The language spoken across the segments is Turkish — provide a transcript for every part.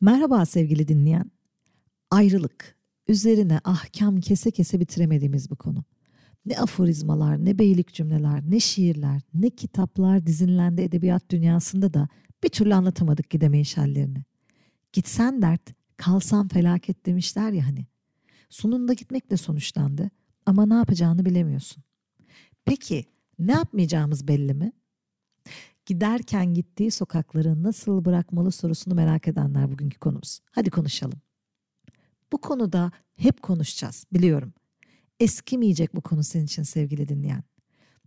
Merhaba sevgili dinleyen. Ayrılık. Üzerine ahkam kese kese bitiremediğimiz bu konu. Ne aforizmalar, ne beylik cümleler, ne şiirler, ne kitaplar dizinlendi edebiyat dünyasında da bir türlü anlatamadık gidemeyiş hallerini. Gitsen dert, kalsan felaket demişler ya hani. Sonunda gitmekle sonuçlandı ama ne yapacağını bilemiyorsun. Peki ne yapmayacağımız belli mi? Giderken gittiği sokakları nasıl bırakmalı sorusunu merak edenler bugünkü konumuz. Hadi konuşalım. Bu konuda hep konuşacağız biliyorum. Eskimeyecek bu konu senin için sevgili dinleyen.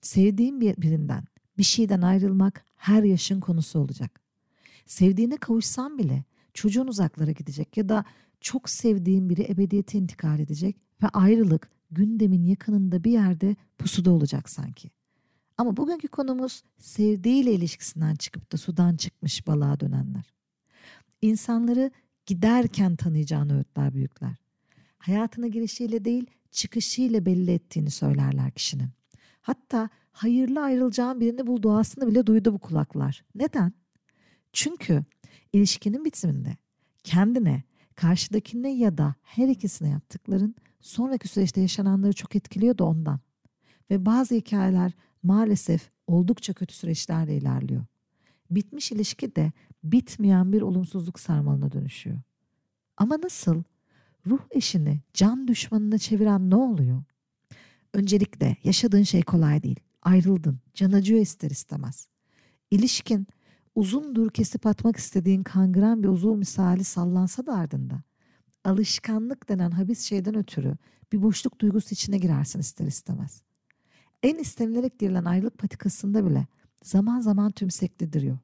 Sevdiğin bir birinden, bir şeyden ayrılmak her yaşın konusu olacak. Sevdiğine kavuşsan bile çocuğun uzaklara gidecek ya da çok sevdiğin biri ebediyete intikal edecek ve ayrılık gündemin yakınında bir yerde pusuda olacak sanki. Ama bugünkü konumuz sevdiğiyle ilişkisinden çıkıp da sudan çıkmış balığa dönenler. İnsanları giderken tanıyacağını öğütler büyükler. Hayatına girişiyle değil çıkışıyla belli ettiğini söylerler kişinin. Hatta hayırlı ayrılacağın birini bul duasını bile duydu bu kulaklar. Neden? Çünkü ilişkinin bitiminde kendine, karşıdakine ya da her ikisine yaptıkların sonraki süreçte yaşananları çok etkiliyor da ondan. Ve bazı hikayeler maalesef oldukça kötü süreçlerle ilerliyor. Bitmiş ilişki de bitmeyen bir olumsuzluk sarmalına dönüşüyor. Ama nasıl? Ruh eşini can düşmanına çeviren ne oluyor? Öncelikle yaşadığın şey kolay değil. Ayrıldın, can acıyor ister istemez. İlişkin uzundur kesip atmak istediğin kangren bir uzun misali sallansa da ardında. Alışkanlık denen habis şeyden ötürü bir boşluk duygusu içine girersin ister istemez en istenilerek girilen ayrılık patikasında bile zaman zaman tümseklediriyor.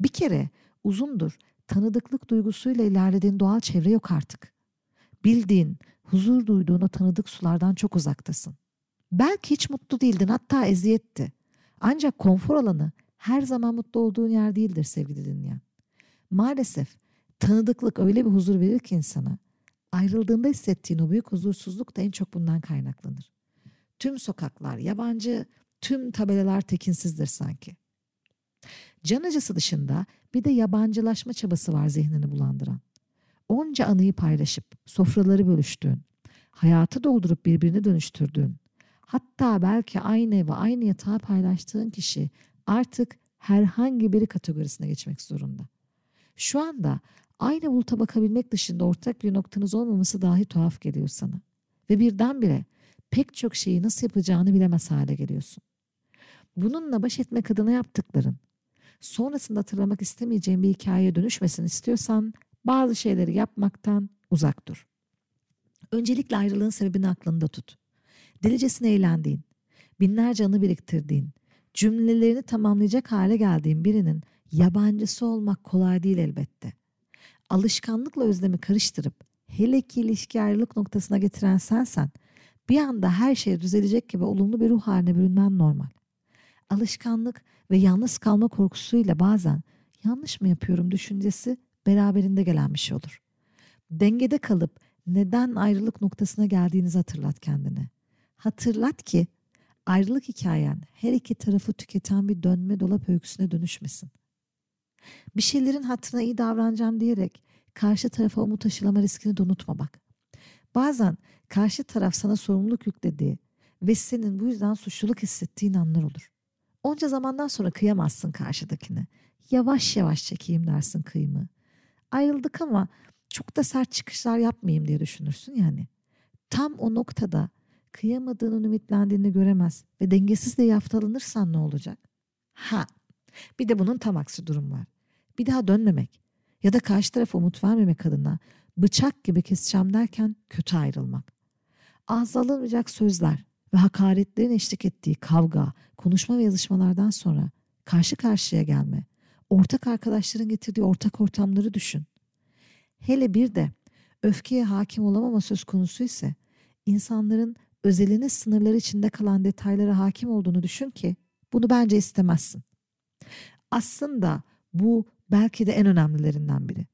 Bir kere uzundur tanıdıklık duygusuyla ilerlediğin doğal çevre yok artık. Bildiğin, huzur duyduğun o tanıdık sulardan çok uzaktasın. Belki hiç mutlu değildin hatta eziyetti. Ancak konfor alanı her zaman mutlu olduğun yer değildir sevgili dinleyen. Maalesef tanıdıklık öyle bir huzur verir ki insana ayrıldığında hissettiğin o büyük huzursuzluk da en çok bundan kaynaklanır. Tüm sokaklar yabancı, tüm tabelalar tekinsizdir sanki. Can acısı dışında bir de yabancılaşma çabası var zihnini bulandıran. Onca anıyı paylaşıp sofraları bölüştüğün, hayatı doldurup birbirini dönüştürdüğün, hatta belki aynı evi aynı yatağı paylaştığın kişi artık herhangi biri kategorisine geçmek zorunda. Şu anda aynı buluta bakabilmek dışında ortak bir noktanız olmaması dahi tuhaf geliyor sana. Ve birdenbire pek çok şeyi nasıl yapacağını bilemez hale geliyorsun. Bununla baş etmek adına yaptıkların, sonrasında hatırlamak istemeyeceğin bir hikayeye dönüşmesin istiyorsan bazı şeyleri yapmaktan uzak dur. Öncelikle ayrılığın sebebini aklında tut. Delicesine eğlendiğin, binlerce anı biriktirdiğin, cümlelerini tamamlayacak hale geldiğin birinin yabancısı olmak kolay değil elbette. Alışkanlıkla özlemi karıştırıp hele ki ilişki ayrılık noktasına getiren sensen bir anda her şey düzelecek gibi olumlu bir ruh haline bürünmen normal. Alışkanlık ve yalnız kalma korkusuyla bazen yanlış mı yapıyorum düşüncesi beraberinde gelen bir şey olur. Dengede kalıp neden ayrılık noktasına geldiğinizi hatırlat kendine. Hatırlat ki ayrılık hikayen her iki tarafı tüketen bir dönme dolap öyküsüne dönüşmesin. Bir şeylerin hatırına iyi davranacağım diyerek karşı tarafa umut aşılama riskini de unutma bak. Bazen karşı taraf sana sorumluluk yüklediği ve senin bu yüzden suçluluk hissettiğin anlar olur. Onca zamandan sonra kıyamazsın karşıdakine. Yavaş yavaş çekeyim dersin kıyımı. Ayrıldık ama çok da sert çıkışlar yapmayayım diye düşünürsün yani. Tam o noktada kıyamadığının ümitlendiğini göremez ve dengesiz de yaftalanırsan ne olacak? Ha bir de bunun tam aksi durum var. Bir daha dönmemek ya da karşı tarafa umut vermemek adına bıçak gibi keseceğim derken kötü ayrılmak. Ağza alınmayacak sözler ve hakaretlerin eşlik ettiği kavga, konuşma ve yazışmalardan sonra karşı karşıya gelme, ortak arkadaşların getirdiği ortak ortamları düşün. Hele bir de öfkeye hakim olamama söz konusu ise insanların özelinin sınırları içinde kalan detaylara hakim olduğunu düşün ki bunu bence istemezsin. Aslında bu belki de en önemlilerinden biri.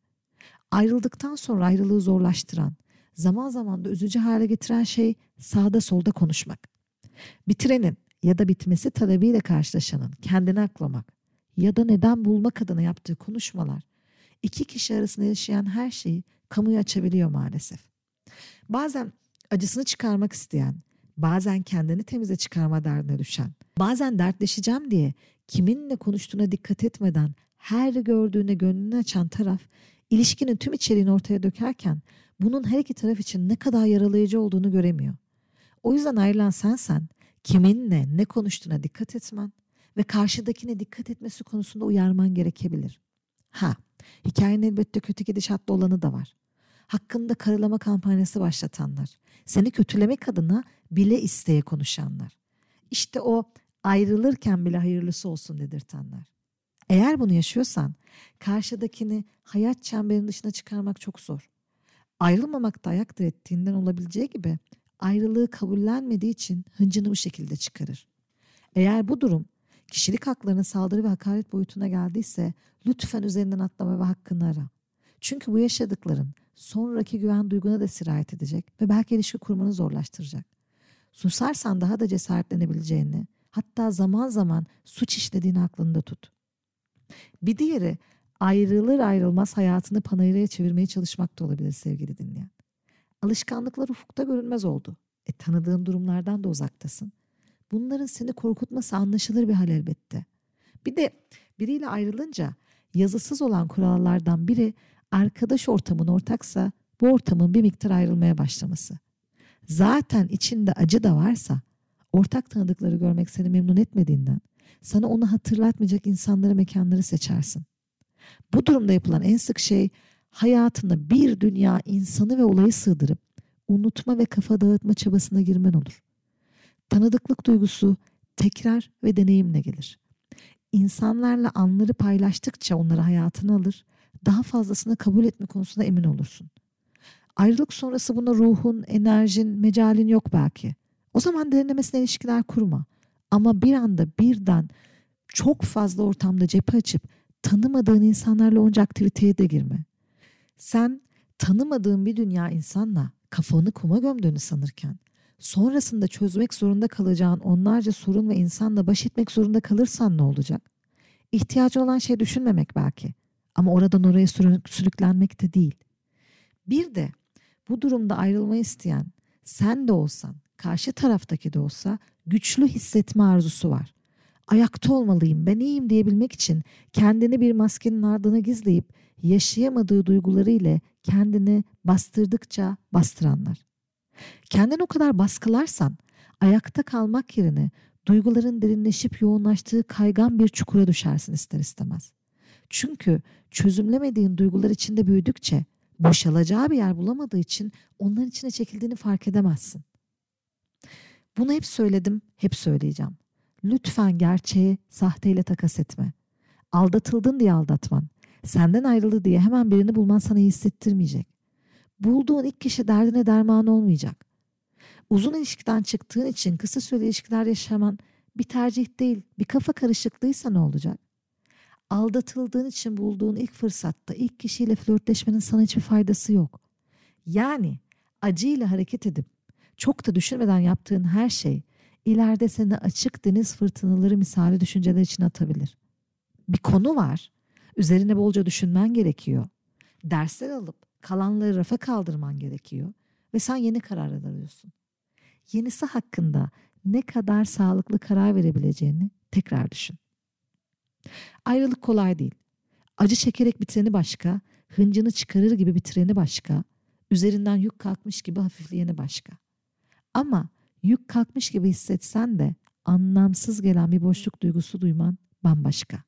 Ayrıldıktan sonra ayrılığı zorlaştıran, zaman zaman da üzücü hale getiren şey sağda solda konuşmak. Bitirenin ya da bitmesi talebiyle karşılaşanın kendini aklamak ya da neden bulmak adına yaptığı konuşmalar iki kişi arasında yaşayan her şeyi kamuya açabiliyor maalesef. Bazen acısını çıkarmak isteyen, bazen kendini temize çıkarma derdine düşen, bazen dertleşeceğim diye kiminle konuştuğuna dikkat etmeden her gördüğüne gönlünü açan taraf ilişkinin tüm içeriğini ortaya dökerken bunun her iki taraf için ne kadar yaralayıcı olduğunu göremiyor. O yüzden ayrılan sensen kiminle ne konuştuğuna dikkat etmen ve karşıdakine dikkat etmesi konusunda uyarman gerekebilir. Ha, hikayenin elbette kötü gidişatlı olanı da var. Hakkında karalama kampanyası başlatanlar, seni kötülemek adına bile isteye konuşanlar. İşte o ayrılırken bile hayırlısı olsun dedirtenler. Eğer bunu yaşıyorsan karşıdakini hayat çemberinin dışına çıkarmak çok zor. Ayrılmamak da ayak direttiğinden olabileceği gibi ayrılığı kabullenmediği için hıncını bu şekilde çıkarır. Eğer bu durum kişilik haklarının saldırı ve hakaret boyutuna geldiyse lütfen üzerinden atlama ve hakkını ara. Çünkü bu yaşadıkların sonraki güven duyguna da sirayet edecek ve belki ilişki kurmanı zorlaştıracak. Susarsan daha da cesaretlenebileceğini, hatta zaman zaman suç işlediğini aklında tut. Bir diğeri ayrılır ayrılmaz hayatını panayıraya çevirmeye çalışmak da olabilir sevgili dinleyen. Alışkanlıklar ufukta görünmez oldu. E tanıdığın durumlardan da uzaktasın. Bunların seni korkutması anlaşılır bir hal elbette. Bir de biriyle ayrılınca yazısız olan kurallardan biri arkadaş ortamın ortaksa bu ortamın bir miktar ayrılmaya başlaması. Zaten içinde acı da varsa ortak tanıdıkları görmek seni memnun etmediğinden sana onu hatırlatmayacak insanları mekanları seçersin. Bu durumda yapılan en sık şey hayatına bir dünya insanı ve olayı sığdırıp unutma ve kafa dağıtma çabasına girmen olur. Tanıdıklık duygusu tekrar ve deneyimle gelir. İnsanlarla anları paylaştıkça onları hayatına alır, daha fazlasını kabul etme konusunda emin olursun. Ayrılık sonrası buna ruhun, enerjin, mecalin yok belki. O zaman derinlemesine ilişkiler kurma. Ama bir anda birden çok fazla ortamda cephe açıp tanımadığın insanlarla onca aktiviteye de girme. Sen tanımadığın bir dünya insanla kafanı kuma gömdüğünü sanırken sonrasında çözmek zorunda kalacağın onlarca sorun ve insanla baş etmek zorunda kalırsan ne olacak? İhtiyacı olan şey düşünmemek belki ama oradan oraya sürüklenmek de değil. Bir de bu durumda ayrılmayı isteyen sen de olsan, karşı taraftaki de olsa güçlü hissetme arzusu var. Ayakta olmalıyım, ben iyiyim diyebilmek için kendini bir maskenin ardına gizleyip yaşayamadığı duyguları ile kendini bastırdıkça bastıranlar. Kendini o kadar baskılarsan ayakta kalmak yerine duyguların derinleşip yoğunlaştığı kaygan bir çukura düşersin ister istemez. Çünkü çözümlemediğin duygular içinde büyüdükçe boşalacağı bir yer bulamadığı için onların içine çekildiğini fark edemezsin. Bunu hep söyledim, hep söyleyeceğim. Lütfen gerçeği sahteyle takas etme. Aldatıldın diye aldatman, senden ayrıldı diye hemen birini bulman sana iyi hissettirmeyecek. Bulduğun ilk kişi derdine derman olmayacak. Uzun ilişkiden çıktığın için kısa süreli ilişkiler yaşaman bir tercih değil, bir kafa karışıklığıysa ne olacak? Aldatıldığın için bulduğun ilk fırsatta ilk kişiyle flörtleşmenin sana hiçbir faydası yok. Yani acıyla hareket edip çok da düşünmeden yaptığın her şey ileride seni açık deniz fırtınaları misali düşünceler için atabilir. Bir konu var. Üzerine bolca düşünmen gerekiyor. Dersler alıp kalanları rafa kaldırman gerekiyor ve sen yeni kararlar alıyorsun. Yenisi hakkında ne kadar sağlıklı karar verebileceğini tekrar düşün. Ayrılık kolay değil. Acı çekerek bitireni başka, hıncını çıkarır gibi bitireni başka, üzerinden yük kalkmış gibi hafifleyeni başka. Ama yük kalkmış gibi hissetsen de anlamsız gelen bir boşluk duygusu duyman bambaşka.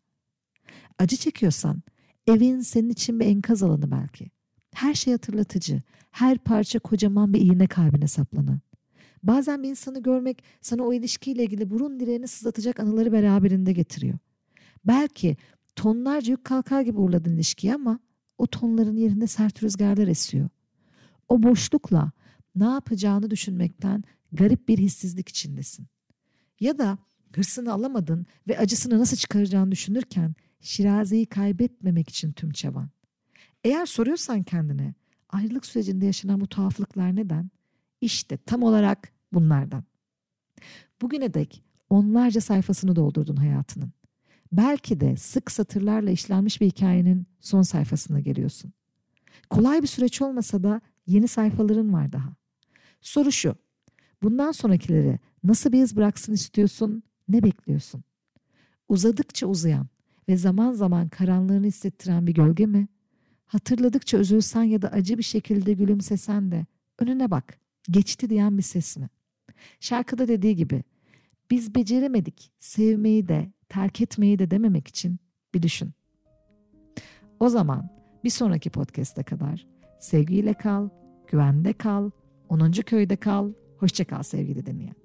Acı çekiyorsan evin senin için bir enkaz alanı belki. Her şey hatırlatıcı, her parça kocaman bir iğne kalbine saplanan. Bazen bir insanı görmek sana o ilişkiyle ilgili burun direğini sızlatacak anıları beraberinde getiriyor. Belki tonlarca yük kalkar gibi uğurladın ilişkiyi ama o tonların yerinde sert rüzgarlar esiyor. O boşlukla ne yapacağını düşünmekten garip bir hissizlik içindesin. Ya da hırsını alamadın ve acısını nasıl çıkaracağını düşünürken şirazeyi kaybetmemek için tüm çaban. Eğer soruyorsan kendine ayrılık sürecinde yaşanan bu tuhaflıklar neden? İşte tam olarak bunlardan. Bugüne dek onlarca sayfasını doldurdun hayatının. belki de sık satırlarla işlenmiş bir hikayenin son sayfasına geliyorsun. Kolay bir süreç olmasa da yeni sayfaların var daha. Soru şu. Bundan sonrakileri nasıl bir iz bıraksın istiyorsun, ne bekliyorsun? Uzadıkça uzayan ve zaman zaman karanlığını hissettiren bir gölge mi? Hatırladıkça üzülsen ya da acı bir şekilde gülümsesen de önüne bak, geçti diyen bir ses mi? Şarkıda dediği gibi biz beceremedik sevmeyi de terk etmeyi de dememek için bir düşün. O zaman bir sonraki podcast'e kadar sevgiyle kal, güvende kal, 10. köyde kal, hoşça kal sevgili dinleyen.